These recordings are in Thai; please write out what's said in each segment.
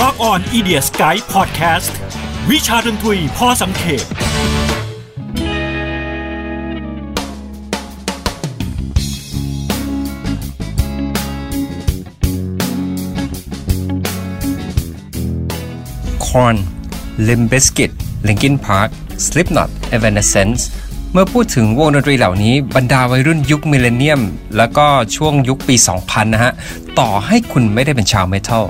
Rock on i d i a Sky Podcast วิชาดนตรีพอสังเขปคอน Limp Bizkit Linkin Park Slipknot Evanescence เมื่อพูดถึงวงดนตรีเหล่านี้บรรดาวัยรุ่นยุคมิเลเนียม แล้วก็ช่วงยุคปี 2000 นะฮะ ต่อให้คุณไม่ได้เป็นชาวเมทัล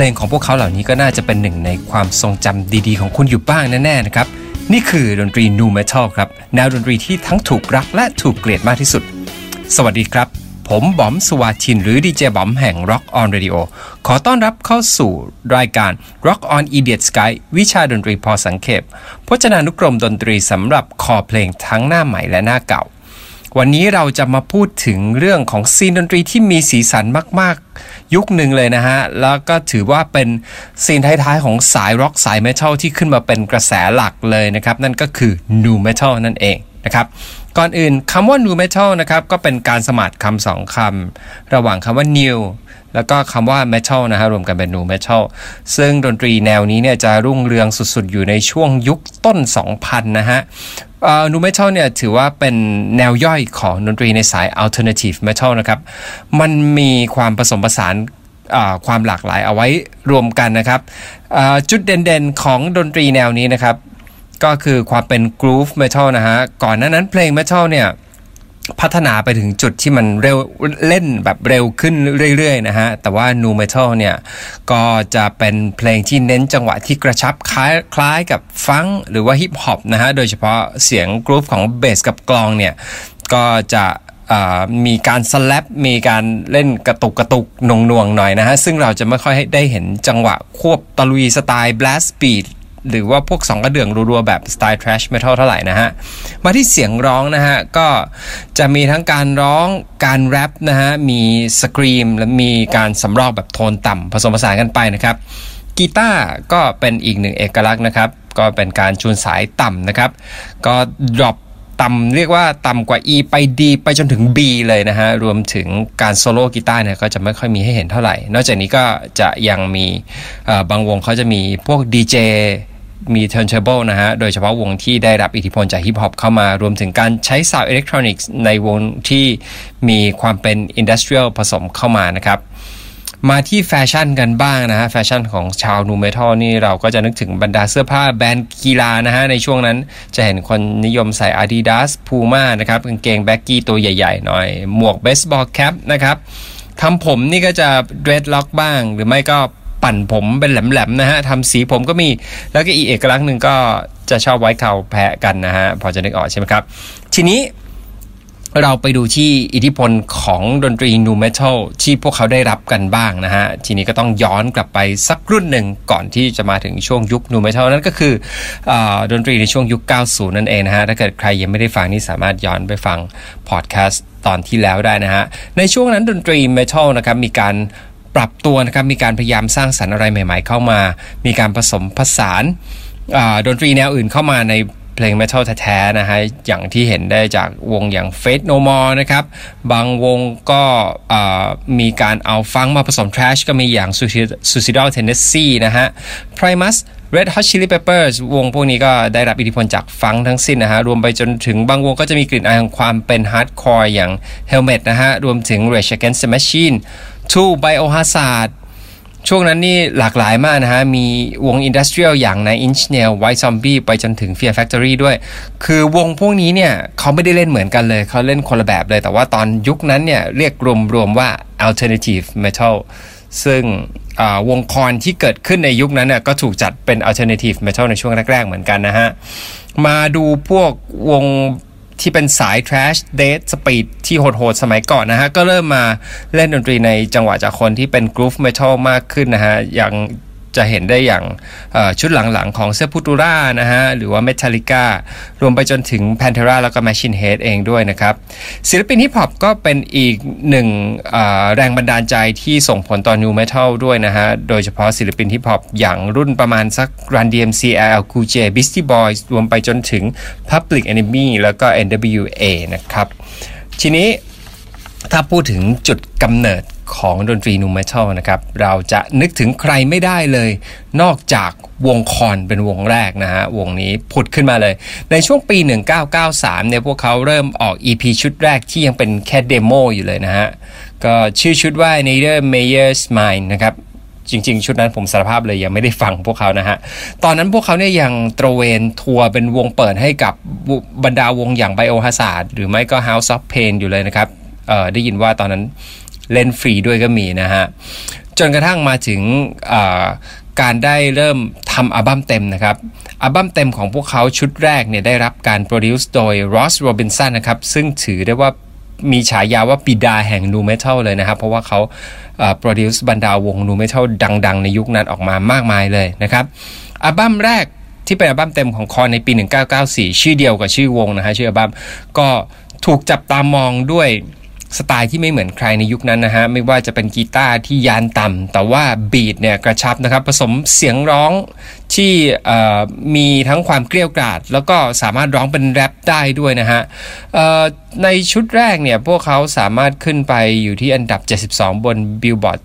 เพลงของพวกเขาเหล่านี้ก็น่าจะเป็นหนึ่งในความทรงจำดีๆ ของคุณอยู่บ้างแน่ๆนะครับ นี่คือดนตรีนูเมทัลครับแนวดนตรีที่ทั้งถูกรักและถูกเกลียดมากที่สุด สวัสดีครับ ผมบอมสวาชิน หรือดีเจบอมแห่ง Rock on Radio ขอต้อนรับเข้าสู่รายการ Rock on Idiot Sky วิชาดนตรีพอสังเขปพจนานุกรมดนตรีสำหรับคอเพลงทั้งหน้าใหม่และหน้าเก่า วันนี้เราจะมาพูดถึงเรื่องของซีนดนตรีที่มีสีสันมาก ๆ ยุคหนึ่งเลยนะฮะ แล้วก็ถือว่าเป็นซีนท้าย ๆ ของสายร็อกสายเมทัลที่ขึ้นมาเป็นกระแสหลักเลยนะครับ นั่นก็คือ New Metal นั่นเองนะครับ ก่อนอื่นคำว่า New Metal นะครับ ก็เป็นการสมานคำสองคำระหว่างคำว่า New แล้วก็คำว่า Metal นะฮะรวมกันเป็น New Metal ซึ่งดนตรีแนวนี้เนี่ยจะรุ่งเรืองสุดๆ อยู่ในช่วงยุคต้น 2000 นะฮะ นูเมทัลเนี่ยถือว่าเป็นแนวย่อยของดนตรีในสาย alternative metal นะครับ มันมีความผสมผสานความหลากหลายเอาไว้รวมกันนะครับ จุดเด่นๆของดนตรีแนวนี้นะครับ ก็คือความเป็น groove metal นะฮะ ก่อนหน้านั้นเพลง metal เนี่ย พัฒนาไปถึงจุดที่มันเร็วเล่นแบบเร็วขึ้นเรื่อยๆนะฮะ แต่ว่า Nu Metal เนี่ย ก็จะเป็นเพลงที่เน้นจังหวะที่กระชับคล้ายคล้ายกับฟังหรือว่าฮิปฮอปนะฮะ โดยเฉพาะเสียง groove ของเบสกับกลองเนี่ย ก็จะมีการ slap มีการเล่นกระตุกกระตุกหนึบหนับหน่อยนะฮะ ซึ่งเราจะไม่ค่อยได้เห็นจังหวะควบตะลุยสไตล์ blast beat หรือว่าพวกสองกระเดื่องรัวๆ แบบสไตล์ thrash metal เท่าไหร่นะฮะ มาที่เสียงร้องนะฮะ ก็จะมีทั้งการร้องการแร็ปนะฮะ มีscream และมีการสำรอกแบบโทนต่ำผสมผสานกันไปนะครับกีตาร์ก็เป็นอีกหนึ่งเอกลักษณ์นะครับ ก็เป็นการชูนสายต่ำนะครับ ก็ drop ต่ำเรียกว่าต่ำกว่า E ไป D ไปจนถึง B เลยนะฮะ รวมถึงการโซโล่กีตาร์เนี่ยก็จะไม่ค่อยมีให้เห็นเท่าไหร่ นอกจากนี้ก็จะยังมีบางวงเขาจะมีพวก DJ มี turntable นะฮะ โดยเฉพาะวงที่ได้รับอิทธิพลจากฮิปฮอปเข้ามารวมถึงการใช้ซาวอิเล็กทรอนิกส์ในวงที่มีความเป็น industrial ผสมเข้ามานะครับมาที่แฟชั่นกันบ้างนะฮะ แฟชั่นของชาว nu metal นี่เราก็จะนึกถึงบรรดาเสื้อผ้าแบรนด์กีฬานะฮะ ในช่วงนั้นจะเห็นคนนิยมใส่ Adidas Puma นะครับกางเกง baggy ตัวใหญ่ๆหน่อย หมวก baseball cap นะครับทำผมนี่ก็จะ dreadlock บ้าง หรือไม่ก็ ปั่นผมเป็นแหลมๆนะฮะทำสีผมก็มี แล้วก็อีกเอกลักษณ์หนึ่งก็จะชอบไว้เขาแพะกันนะฮะพอจะนึกออกใช่ไหมครับ ทีนี้เราไปดูที่อิทธิพลของดนตรีนูเมทัลที่พวกเขาได้รับกันบ้างนะฮะ ทีนี้ก็ต้องย้อนกลับไปสักรุ่นหนึ่งก่อนที่จะมาถึงช่วงยุคนูเมทัลนั่นก็คืออดนตรีในช่วงยุค 90 นั่นเองนะฮะ ถ้าเกิดใครยังไม่ได้ฟังนี่สามารถย้อนไปฟังพอดแคสต์ตอนที่แล้วได้นะฮะ ในช่วงนั้นดนตรีเมทัลนะครับมีการ ปรับตัวนะครับมีการพยายามสร้างสรรค์อะไรใหม่ ๆ เข้ามา มีการผสมผสานดนตรีแนวอื่นเข้ามาในเพลง metal แท้ๆนะฮะอย่างที่เห็นได้จากวงอย่าง Faith No More นะครับ บางวงก็มีการเอาฟังมาผสม trash ก็มีอย่าง Suicidal Tendencies นะฮะ Primus Red Hot Chili Peppers วงพวกนี้ก็ได้รับอิทธิพลจากฟังทั้งสิ้นนะฮะ รวมไปจนถึงบางวงก็จะมีกลิ่นอายของความเป็น hardcore อย่าง Helmet นะฮะ รวมถึง Rage Against the Machine ทูไบโอฮาซาดช่วงนั้นนี่หลากหลายมากนะฮะ มีวงอินดัสเทรียลอย่างใน Inch Nail White Zombie ไปจนถึง Fear Factory ด้วย คือวงพวกนี้เนี่ยเขาไม่ได้เล่นเหมือนกันเลย เขาเล่นคนละแบบเลย แต่ว่าตอนยุคนั้นเนี่ยเรียกรวมๆว่า Alternative Metal ซึ่งวงคอนที่เกิดขึ้นในยุคนั้นน่ยก็ถูกจัดเป็น Alternative Metal ในช่วงแรกๆ เหมือนกันนะฮะ มาดูพวกวง ที่เป็นสาย trash death speed ที่โหดๆ สมัยก่อนนะฮะ ก็เริ่มมาเล่นดนตรีในจังหวะจากคนที่เป็น groove metal มากขึ้นนะฮะ อย่าง จะเห็นได้อย่างชุดหลังๆ ของเซปูตูร่านะฮะ หรือว่าเมทัลิก้ารวมไปจนถึง Pantera แล้วก็ Machine Head เองด้วยนะครับ ศิลปินฮิปฮอปก็เป็นอีกหนึ่งแรงบันดาลใจที่ส่งผลต่อ New Metal ด้วยนะฮะ โดยเฉพาะศิลปินฮิปฮอปอย่างรุ่นประมาณสัก Run DMC LL Cool J Beastie Boys รวมไปจนถึง Public Enemy แล้วก็ NWA นะครับ ทีนี้ถ้าพูดถึงจุดกำเนิด ของดนตรี nu metal นะครับ เราจะนึกถึงใครไม่ได้เลย นอกจากวง Korn เป็นวงแรกนะฮะ วงนี้ผุดขึ้นมาเลย ในช่วงปี 1993 เนี่ยพวกเขาเริ่มออก EP ชุดแรกที่ยังเป็นแค่ demo อยู่เลยนะฮะ ก็ชื่อชุดว่า Neidermayer's Mind นะครับจริงๆ ชุดนั้นผมสารภาพเลยยังไม่ได้ฟังพวกเขานะฮะ ตอนนั้นพวกเขาเนี่ยยังตระเวนทัวร์เป็นวงเปิดให้กับบรรดาวงอย่าง Biohazard หรือไม่ก็ House of Pain อยู่เลยนะครับได้ยินว่าตอนนั้น เล่นฟรีด้วยก็มีนะฮะ จนกระทั่งมาถึงการได้เริ่มทำอัลบั้มเต็มนะครับ อัลบั้มเต็มของพวกเขาชุดแรกเนี่ยได้รับการ produce โดย Ross Robinson นะครับ ซึ่งถือได้ว่ามีฉายาว่าบิดาแห่ง nu metal เลยนะครับ เพราะว่าเขา produce บรรดาวง nu metalดัง ๆ ในยุคนั้นออกมามากมายเลยนะครับ อัลบั้มแรกที่เป็นอัลบั้มเต็มของคอนในปี 1994 ชื่อเดียวกับชื่อวงนะฮะชื่ออัลบั้มก็ถูกจับตามองด้วย สไตล์ที่ไม่เหมือนใครในยุคนั้นนะฮะไม่ว่าจะเป็นกีตาร์ที่ยานต่ำแต่ว่าบีดเนี่ยกระชับนะครับผสมเสียงร้องที่มีทั้งความเกลียวกราด แล้วก็สามารถร้องเป็นแรปได้ด้วยนะฮะในชุดแรกเนี่ยพวกเขาสามารถขึ้นไปอยู่ที่อันดับ 72 บน Billboard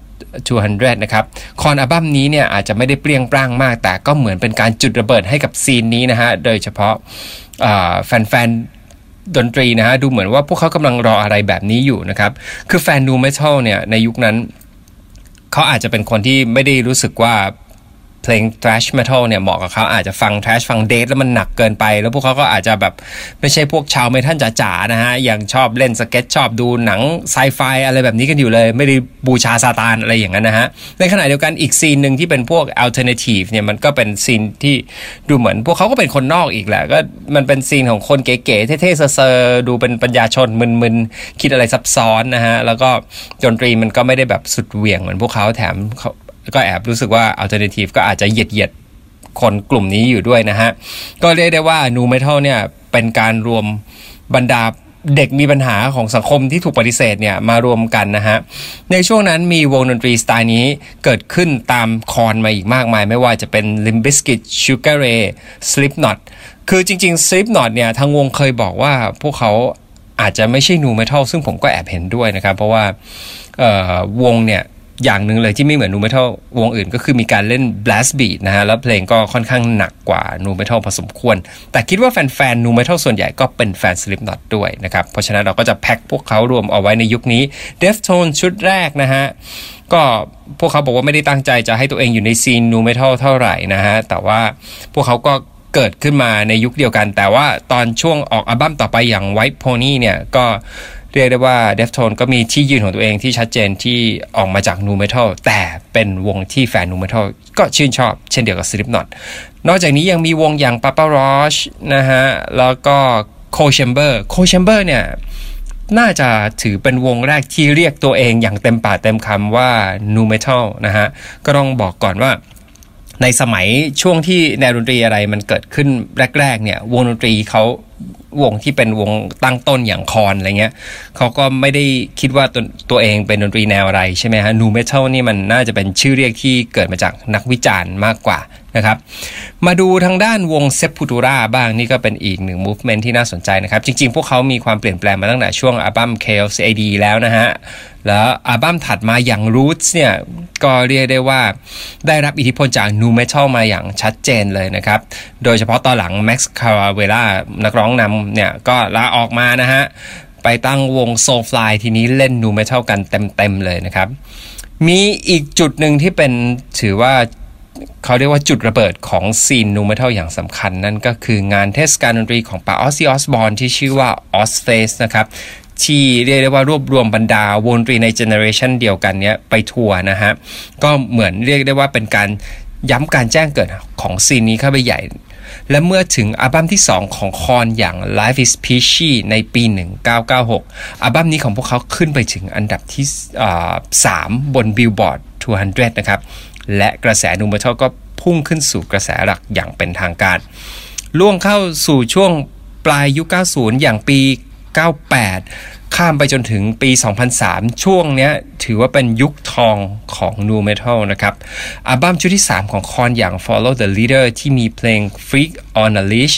200 นะครับ คอนอัลบั้มนี้เนี่ยอาจจะไม่ได้เปรี้ยงปร้างมาก แต่ก็เหมือนเป็นการจุดระเบิดให้กับซีนนี้นะฮะ โดยเฉพาะแฟน ดนตรีนะฮะดูเหมือนว่าพวกเขากำลังรออะไรแบบนี้อยู่นะครับ คือแฟนนูเมทัลเนี่ยในยุคนั้นเขาอาจจะเป็นคนที่ไม่ได้รู้สึกว่า เพลง thrash metal เนี่ยเหมาะกับเขาอาจจะฟัง thrash ฟังเดทแล้วมันหนักเกินไป แล้วพวกเขาก็อาจจะแบบไม่ใช่พวกชาว metal จ๋าๆนะฮะยังชอบเล่นสเก็ตชอบดูหนังไซไฟอะไรแบบนี้กันอยู่เลย ไม่ได้บูชาซาตานอะไรอย่างนั้นนะฮะ ในขณะเดียวกันอีก scene หนึ่งที่เป็นพวก alternative เนี่ยมันก็เป็น scene ที่ดูเหมือน พวกเขาก็เป็นคนนอกอีกแหละก็มันเป็น scene ของคนเก๋ๆเท่ๆเซอร์ๆดูเป็นปัญญาชนมึนๆคิดอะไรซับซ้อนนะฮะแล้วก็ดนตรีมันก็ไม่ได้แบบสุดเหวี่ยงเหมือนพวกเขาแถม ก็แอบรู้สึกว่า Alternative ก็อาจจะเหยียดเหยียดคนกลุ่มนี้อยู่ด้วยนะฮะ ก็เรียกได้ว่า Nu Metal เนี่ยเป็นการรวมบรรดาเด็กมีปัญหาของสังคมที่ถูกปฏิเสธเนี่ยมารวมกันนะฮะ ในช่วงนั้นมีวงดนตรีสไตล์นี้เกิดขึ้นตามคอนมาอีกมากมาย ไม่ว่าจะเป็น l i m Bizkit Sugar Ray Slipknot คือจริงๆ Slipknot เนี่ยทางวงเคยบอกว่าพวกเขาอาจจะไม่ใช่นูเมทัลซึ่งผมก็แอบเห็นด้วยนะครับ เพราะว่าวงเนี่ย อย่างหนึ่งเลยที่ไม่เหมือนนูเมทัลวงอื่นก็คือมีการเล่น blast beat นะฮะ แล้วเพลงก็ค่อนข้างหนักกว่านูเมทัลพอสมควร แต่คิดว่าแฟนๆนูเมทัลส่วนใหญ่ก็เป็นแฟน Slipknot ด้วยนะครับ เพราะฉะนั้นเราก็จะแพ็คพวกเขารวมเอาไว้ในยุคนี้ Deftone ชุดแรกนะฮะ ก็พวกเขาบอกว่าไม่ได้ตั้งใจจะให้ตัวเองอยู่ในซีนนูเมทัลเท่าไหร่นะฮะ แต่ว่าพวกเขาก็เกิดขึ้นมาในยุคเดียวกัน แต่ว่าตอนช่วงออกอัลบั้มต่อไปอย่าง White Pony เนี่ยก็ เรียกได้ว่า Deftone ก็มีที่ยืนของตัวเองที่ชัดเจนที่ออกมาจากนูเมทัลแต่เป็นวงที่แฟนนูเมทัลก็ชื่นชอบเช่นเดียวกับ Slipknot นอกจากนี้ยังมีวงอย่าง Papa Roach นะฮะ แล้วก็ Co Chamber Co Chamber เนี่ยน่าจะถือเป็นวงแรกที่เรียกตัวเองอย่างเต็มปากเต็มคำว่า Nu Metal นะฮะ ก็ต้องบอกก่อนว่า ในสมัยช่วงที่แนวดนตรีอะไรมันเกิดขึ้นแรก ๆ เนี่ยวงดนตรีเขาวงที่เป็นวงตั้งต้นอย่างคอนอะไรเงี้ยเขาก็ไม่ได้คิดว่าตัวตัวเองเป็นดนตรีแนวอะไรใช่ไหมฮะนูเมทัลนี่มันน่าจะเป็นชื่อเรียกที่เกิดมาจากนักวิจารณ์มากกว่านะครับ มาดูทางด้านวงเซปปูตูราบ้างนี่ก็เป็นอีกหนึ่งมูฟเมนที่น่าสนใจนะครับ จริงๆ พวกเขามีความเปลี่ยนแปลงมาตั้งแต่ช่วงอัลบั้ม Chaos AD แล้วนะฮะ แล้วอัลบั้มถัดมาอย่าง Roots เนี่ย ก็เรียกได้ว่าได้รับอิทธิพลจาก nu metal มาอย่างชัดเจนเลยนะครับ โดยเฉพาะตอนหลัง Max c a r a v e l a นักร้องนำเนี่ย ก็ลาออกมานะฮะ ไปตั้งวง Soulfly ทีนี้เล่น nu metal กันเต็มๆเลยนะครับ มีอีกจุดหนึ่งที่เป็นถือว่าเขาเรียกว่าจุดระเบิดของ scene nu metal อย่างสำคัญนั่นก็คืองานเทศกาลดนตรีของป่าออสซิออสบอนที่ชื่อว่า Ozzfest นะครับ ที่เรียกได้ว่ารวบรวมบรรดาวงดนตรีใน generation เดียวกันเนี้ยไปทัวร์นะฮะก็เหมือนเรียกได้ว่าเป็นการย้ำการแจ้งเกิดของซีนนี้เข้าไปใหญ่ และเมื่อถึงอัลบั้มที่ 2 ของคอนอย่าง Life is Peachy ในปี 1996 อัลบั้มนี้ของพวกเขาขึ้นไปถึงอันดับที่ 3 บน Billboard 200 นะครับ และกระแสนูเมทัลก็พุ่งขึ้นสู่กระแสหลักอย่างเป็นทางการ ล่วงเข้าสู่ช่วงปลายยุค 90 อย่างปี 98 ข้ามไปจนถึงปี 2003 ช่วงนี้ถือว่าเป็นยุคทองของนูเมทัลนะครับอัลบั้มชุดที่ 3 ของคอนอย่าง Follow the Leader ที่มีเพลง Freak on a Leash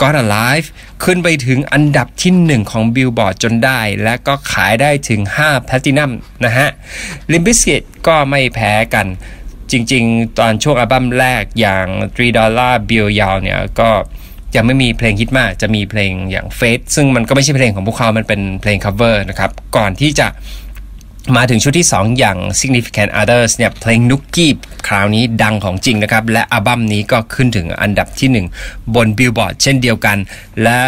God Alive ขึ้นไปถึงอันดับที่ 1 ของ Billboard จนได้ และก็ขายได้ถึง 5 Platinum นะฮะ l i m Bizkit ก็ไม่แพ้กัน จริง ๆ ตอนช่วงอัลบั้มแรกอย่าง 3 Dollar Bill ยาวเนี่ยก็ ยังไม่มีเพลงฮิตมาก จะมีเพลงอย่าง Fate ซึ่งมันก็ไม่ใช่เพลงของพวกเขา มันเป็นเพลง cover นะครับ ก่อนที่จะมาถึงชุดที่ 2 อย่าง Significant Others เนี่ยเพลงนุกกี้คราวนี้ดังของจริงนะครับ และอัลบั้มนี้ก็ขึ้นถึงอันดับที่ 1 บน Billboard เช่นเดียวกัน และ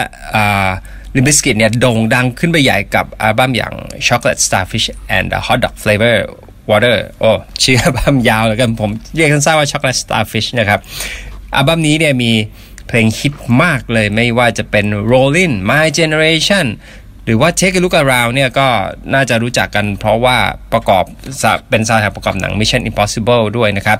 ลิมบิสกิตเนี่ยโด่งดังขึ้นไปใหญ่กับอัลบั้มอย่าง Chocolate Starfish and Hot Dog Flavor Water โอ้ชื่ออัลบั้มยาวแล้วกันผมเรียกสั้นๆว่า Chocolate Starfish นะครับอัลบั้มนี้เนี่ยมี เพลงฮิตมากเลยไม่ว่าจะเป็น Rolling My Generation หรือว่า Take a Look Around เนี่ยก็น่าจะรู้จักกันเพราะว่าประกอบเป็นซาวด์แทร็กประกอบหนัง Mission Impossible ด้วยนะครับ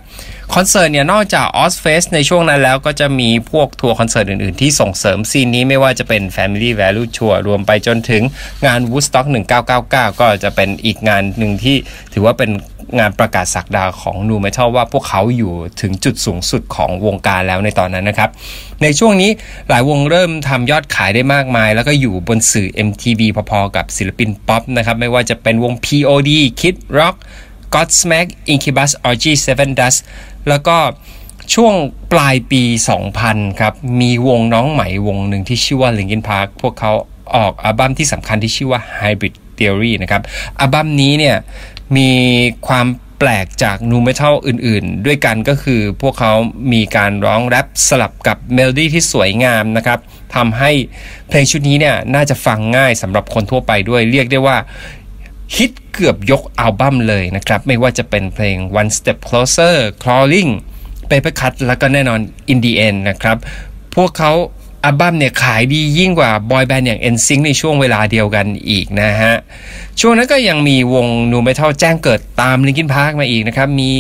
คอนเสิร์ตเนี่ยนอกจาก Ozzfest ในช่วงนั้นแล้วก็จะมีพวกทัวร์คอนเสิร์ตอื่น ๆ ที่ส่งเสริม scene นี้ไม่ว่าจะเป็น Family Values Tour รวมไปจนถึงงาน Woodstock 1999 ก็จะเป็นอีกงานหนึ่งที่ถือว่าเป็น งานประกาศศักดาของ nu metal ว่าพวกเขาอยู่ถึงจุดสูงสุดของวงการแล้วในตอนนั้นนะครับ ในช่วงนี้หลายวงเริ่มทำยอดขายได้มากมาย แล้วก็อยู่บนสื่อ MTV พอๆกับศิลปินป๊อปนะครับไม่ว่าจะเป็นวง POD Kid Rock Godsmack Incubus RG Seven Dust แล้วก็ช่วงปลายปี 2000 ครับ มีวงน้องใหม่วงหนึ่งที่ชื่อว่า Linkin Park พวกเขาออกอัลบั้มที่สำคัญที่ชื่อว่า Hybrid Theory นะครับ อัลบั้มนี้เนี่ย มีความแปลกจากนูเมทัลอื่นๆ ด้วยกันก็คือพวกเขามีการร้องแรปสลับกับเมโลดี้ที่สวยงามนะครับทำให้เพลงชุดนี้เนี่ยน่าจะฟังง่ายสำหรับคนทั่วไปด้วยเรียกได้ว่าฮิตเกือบยกอัลบั้มเลยนะครับ ไม่ว่าจะเป็นเพลง One Step Closer Crawling Papercut แล้วก็แน่นอน In the End นะครับ พวกเขา อัลบั้มเนี่ยขายดียิ่งกว่า boy band อย่าง NSYNC ในช่วงเวลาเดียวกันอีกนะฮะ ช่วงนั้นก็ยังมีวง nu metal แจ้งเกิดตาม Linkin Park มาอีกนะครับ มี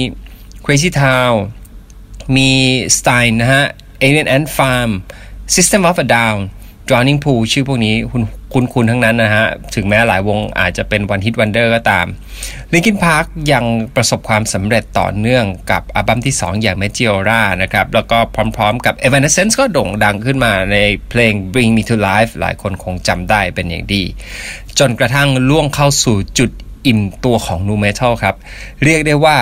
Crazy Town มี Staind นะฮะ Alien Ant Farm System of a Down Drowning Pool ชื่อพวกนี้คุ้นคุ้นคุ้นทั้งนั้นนะฮะ ถึงแม้หลายวงอาจจะเป็น one-hit wonder ก็ตาม Linkin Park ยังประสบความสำเร็จต่อเนื่องกับอัลบั้มที่ 2 อย่าง Meteora นะครับ แล้วก็พร้อมๆกับ Evanescence ก็โด่งดังขึ้นมาในเพลง Bring Me to Life หลายคนคงจำได้เป็นอย่างดี จนกระทั่งล่วงเข้าสู่จุดอิ่มตัวของ Nu Metal ครับ เรียกได้ว่า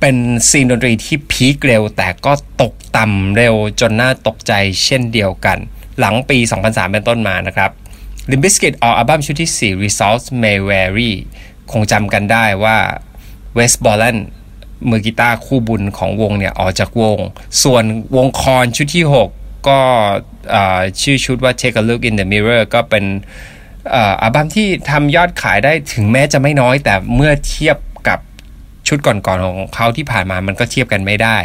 เป็นซีนดนตรีที่พีคเร็ว แต่ก็ตกต่ำเร็วจนน่าตกใจเช่นเดียวกัน หลังปี 2003 เป็นต้นมานะครับ Limp Bizkit ออกอัลบั้มชุดที่ 4 Results May Vary คงจำกันได้ว่า West b o l a n มือกีตาร์คู่บุญของวงเนี่ย ออกจากวง ส่วนวงคอนชุดที่ 6 ก็ชื่อชุดว่า Take a Look in the Mirror ก็เป็นอัลบั้มที่ทำยอดขายได้ถึงแม้จะไม่น้อย แต่เมื่อเทียบกับชุดก่อนๆของเขาที่ผ่านมามันก็เทียบกันไม่ได้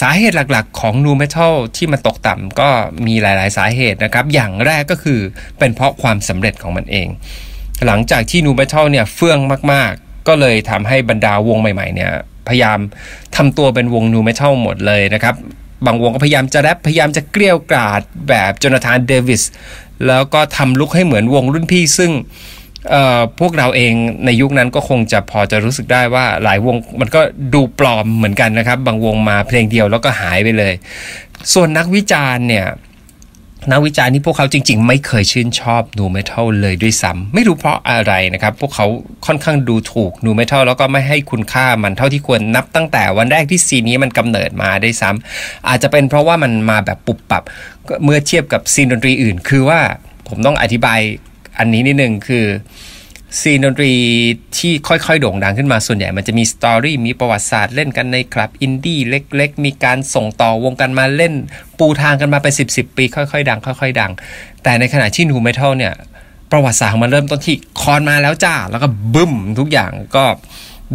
สาเหตุหลักๆ ของนูเมทัลที่มันตกต่ำก็มีหลาย ๆ สาเหตุนะครับ อย่างแรกก็คือเป็นเพราะความสำเร็จของมันเอง หลังจากที่นูเมทัลเนี่ยเฟื่องมากๆ ก็เลยทำให้บรรดาวงใหม่ ๆ เนี่ย พยายามทำตัวเป็นวง nu metal หมดเลยนะครับ บางวงก็พยายามจะแรปพยายามจะเกรี้ยวกราดแบบ Jonathan Davis แล้วก็ทำ look ให้เหมือนวงรุ่นพี่ซึ่ง พวกเราเองในยุคนั้นก็คงจะพอจะรู้สึกได้ว่าหลายวงมันก็ดูปลอมเหมือนกันนะครับ บางวงมาเพลงเดียวแล้วก็หายไปเลย ส่วนนักวิจารณ์เนี่ยนักวิจารณ์ที่พวกเขาจริง ๆ ไม่เคยชื่นชอบ nu metal เลยด้วยซ้ำไม่รู้เพราะอะไรนะครับ พวกเขาค่อนข้างดูถูก nu metal แล้วก็ไม่ให้คุณค่ามันเท่าที่ควรนับตั้งแต่วันแรกที่ scene นี้มันกำเนิดมาด้วยซ้ำอาจจะเป็นเพราะว่ามันมาแบบปุบปับเมื่อเทียบกับ scene ดนตรีอื่น คือว่าผมต้องอธิบาย อันนี้นิดนึงคือ scene ดนตรีที่ค่อยๆ โด่งดังขึ้นมาส่วนใหญ่ มันจะมี story มีประวัติศาสตร์เล่นกันในคลับอินดี้เล็ก ๆ มีการส่งต่อวงกันมาเล่น ปูทางกันมาเป็นสิบสิบปี ค่อยๆ ดัง ค่อย ๆ ดัง แต่ในขณะที่นูเมทัลเนี่ย ประวัติศาสตร์มันเริ่มต้นที่ Korn มาแล้วจ้า แล้วก็บึ้มทุกอย่างก็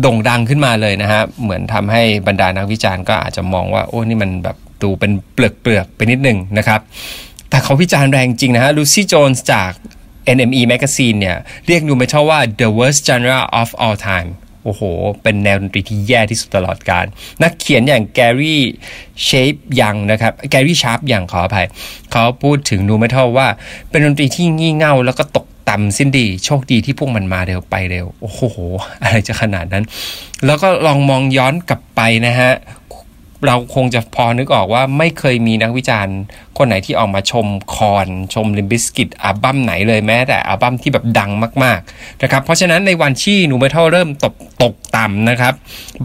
โด่งดังขึ้นมาเลยนะฮะ เหมือนทำให้บรรดานักวิจารณ์ก็อาจจะมองว่าโอ้นี่มันแบบดูเป็นเปลือกเปลือกไปนิดหนึ่งนะครับแต่เขาวิจารณ์แรงจริงนะฮะลูซี่โจนส์จาก NME Magazine เนี่ย เรียกนูเมทัลว่า the worst genre of all time โอ้โห เป็นแนวดนตรีที่แย่ที่สุดตลอดกาล นักเขียนอย่างแกรี่เชฟยังนะครับ แกรี่ชาร์ปยังขออภัย เขาพูดถึงนูเมทัลว่า เป็นดนตรีที่งี่เง่าแล้วก็ตกต่ำสิ้นดี โชคดีที่พวกมันมาเร็วไปเร็ว โอ้โห อะไรจะขนาดนั้น แล้วก็ลองมองย้อนกลับไปนะฮะ เราคงจะพอนึกออกว่าไม่เคยมีนักวิจารณ์ คนไหนที่ออกมาชม Korn ชม Limp Bizkit อัลบั้มไหนเลยแม้แต่อัลบั้มที่แบบดังมากๆนะครับเพราะฉะนั้นในวันที่นูเมทัลเริ่มตกตกต่ำนะครับ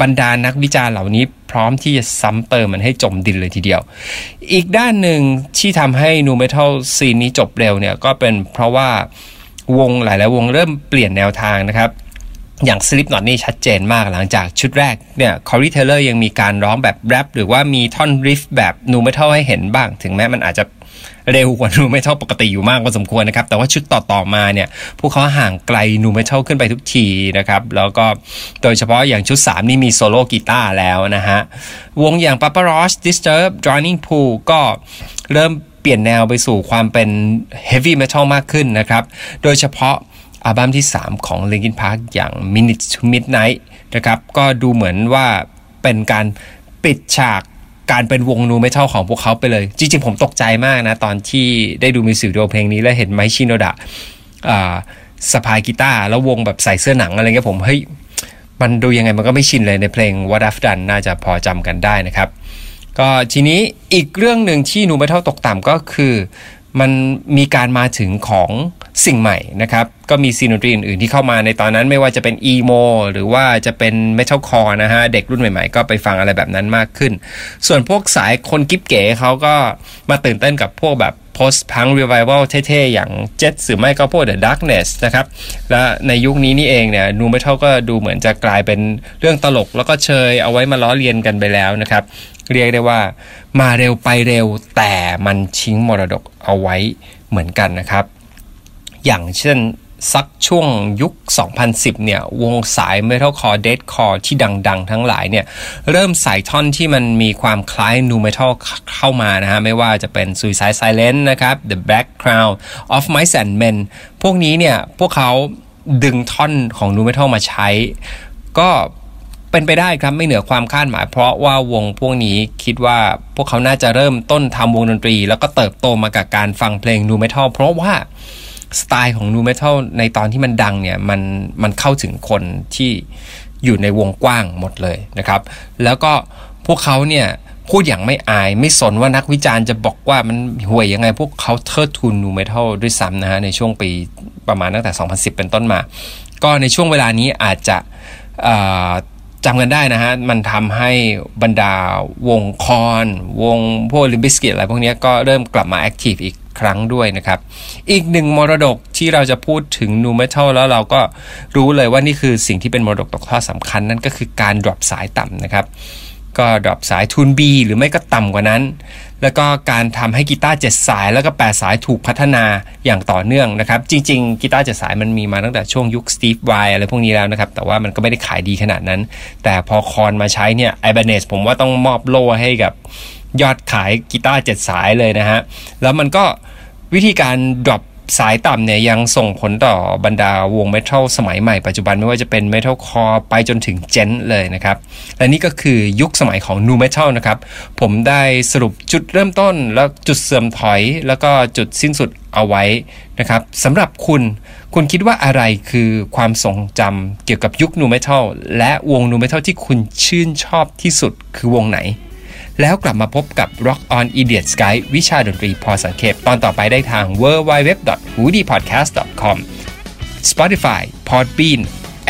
บรรดานักวิจารณ์เหล่านี้พร้อมที่จะซ้ำเติมมันให้จมดินเลยทีเดียว อีกด้านหนึ่งที่ทำให้นูเมทัล scene นี้จบเร็วเนี่ยก็เป็นเพราะว่าวงหลายๆวงเริ่มเปลี่ยนแนวทางนะครับ อย่าง Slipknot นี่ชัดเจนมากหลังจากชุดแรกเนี่ย Corey Taylor ยังมีการร้องแบบแร็ปหรือว่ามีท่อน riff แบบนูเมทัลให้เห็นบ้าง ถึงแม้มันอาจจะเร็วกว่านูเมทัลปกติอยู่มากพอสมควรนะครับ แต่ว่าชุดต่อๆมาเนี่ย พวกเขาห่างไกลนูเมทัลขึ้นไปทุกทีนะครับ แล้วก็โดยเฉพาะอย่างชุด 3 นี่มีโซโล่กีตาร์แล้วนะฮะ วงอย่าง Papa Roach Disturb Drowning Pool ก็เริ่มเปลี่ยนแนวไปสู่ความเป็น heavy metal มากขึ้นนะครับ โดยเฉพาะ อัลบั้มที่ 3 ของ Linkin Park อย่าง Minutes to Midnight นะครับก็ดูเหมือนว่าเป็นการปิดฉากการเป็นวงนูเมทัลของพวกเขาไปเลย จริงๆ ผมตกใจมากนะ ตอนที่ได้ดูมิวสิกวิดีโอเพลงนี้แล้วเห็น Mike Shinoda สะพายกีตาร์แล้ววงแบบใส่เสื้อหนังอะไรเงี้ยผมเฮ้ยมันดูยังไงมันก็ไม่ชินเลยในเพลง What I've Done น่าจะพอจำกันได้นะครับ ก็ทีนี้อีกเรื่องหนึ่งที่นูเมทัลตกต่ำก็คือ มันมีการมาถึงของสิ่งใหม่นะครับ ก็มี scene ดนตรีอื่นๆที่เข้ามาในตอนนั้นไม่ว่าจะเป็นอีโมหรือว่าจะเป็นเมทัลคอร์นะฮะ เด็กรุ่นใหม่ๆ ก็ไปฟังอะไรแบบนั้นมากขึ้น ส่วนพวกสายคนกิ๊บเก๋เขาก็มาตื่นเต้นกับพวกแบบ post punk revival เท่ๆ อย่าง Jet หรือไม่ก็พวก The Darkness นะครับ และในยุคนี้นี่เองเนี่ยนูเมทัลก็ดูเหมือนจะกลายเป็นเรื่องตลก แล้วก็เชยเอาไว้มาล้อเลียนกันไปแล้วนะครับ เรียกได้ว่ามาเร็วไปเร็วแต่มันทิ้งมรดกเอาไว้เหมือนกันนะครับ อย่างเช่นสักช่วงยุค 2010 เนี่ย วงสาย Metalcore Deathcore ที่ดัง ๆ ทั้งหลายเนี่ย เริ่มใส่ท่อนที่มันมีความคล้าย Nu Metal เข้ามานะฮะ ไม่ว่าจะเป็น Suicide Silence นะครับ The Background of Mice and Men พวกนี้เนี่ย พวกเขาดึงท่อนของ Nu Metal มาใช้ ก็ เป็นไปได้ครับไม่เหนือความคาดหมาย เพราะว่าวงพวกนี้คิดว่าพวกเขาน่าจะเริ่มต้นทำวงดนตรี แล้วก็เติบโตมากับการฟังเพลงนูเมทัลเพราะว่าสไตล์ของนูเมทัลในตอนที่มันดังเนี่ยมันมันเข้าถึงคนที่อยู่ในวงกว้างหมดเลยนะครับ แล้วก็พวกเขาเนี่ยพูดอย่างไม่อายไม่สนว่านักวิจารณ์จะบอกว่ามันห่วยยังไง พวกเขาเทิดทูนนูเมทัลด้วยซ้ำนะฮะในช่วงปีประมาณตั้งแต่ 2010 เป็นต้นมา ก็ในช่วงเวลานี้อาจจะ จำกันได้นะฮะ มันทำให้บรรดาวง Korn วงพวก Limp Bizkit อะไรพวกนี้ก็เริ่มกลับมา active อีกครั้งด้วยนะครับ อีกหนึ่งมรดกที่เราจะพูดถึงนูเมทัลแล้วเราก็รู้เลยว่านี่คือสิ่งที่เป็นมรดกตกทอดสำคัญนั่นก็คือการ drop สายต่ำนะครับ ก็ drop สาย tune B หรือไม่ก็ต่ำกว่านั้น แล้วก็การทำให้กีตาร์เจ็ดสายแล้วก็แปดสายถูกพัฒนาอย่างต่อเนื่องนะครับ จริง ๆ กีตาร์เจ็ดสายมันมีมาตั้งแต่ช่วงยุค Steve Vai อะไรพวกนี้แล้วนะครับ แต่ว่ามันก็ไม่ได้ขายดีขนาดนั้น แต่พอ Korn มาใช้เนี่ย Ibanez ผมว่าต้องมอบโล่ให้กับยอดขายกีตาร์เจ็ดสายเลยนะฮะแล้วมันก็วิธีการดรอป สายต่ำเนี่ยยังส่งผลต่อบรรดาวงเมทัลสมัยใหม่ปัจจุบันไม่ว่าจะเป็นเมทัลคอร์ไปจนถึงเจนเลยนะครับ และนี่ก็คือยุคสมัยของนูเมทัลนะครับ ผมได้สรุปจุดเริ่มต้น แล้วจุดเสื่อมถอย แล้วก็จุดสิ้นสุดเอาไว้นะครับสำหรับคุณคุณคิดว่าอะไรคือความทรงจำเกี่ยวกับยุคนูเมทัลและวงนูเมทัลที่คุณชื่นชอบที่สุดคือวงไหน แล้วกลับมาพบกับ Rock on Idiot Sky วิชาดนตรีพอสังเขปตอนต่อไปได้ทาง w w w h o o d y p o d c a s t c o m Spotify Podbean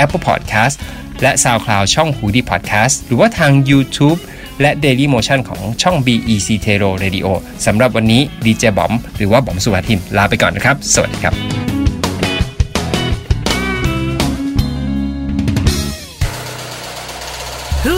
Apple Podcast และ SoundCloud ช่อง h o o d y Podcast หรือว่าทาง YouTube และ Daily Motion ของช่อง BEC t e r o Radio สำหรับวันนี้ดีเจบอม หรือว่าบอมสุภาทิน ลาไปก่อนนะครับ สวัสดีครับ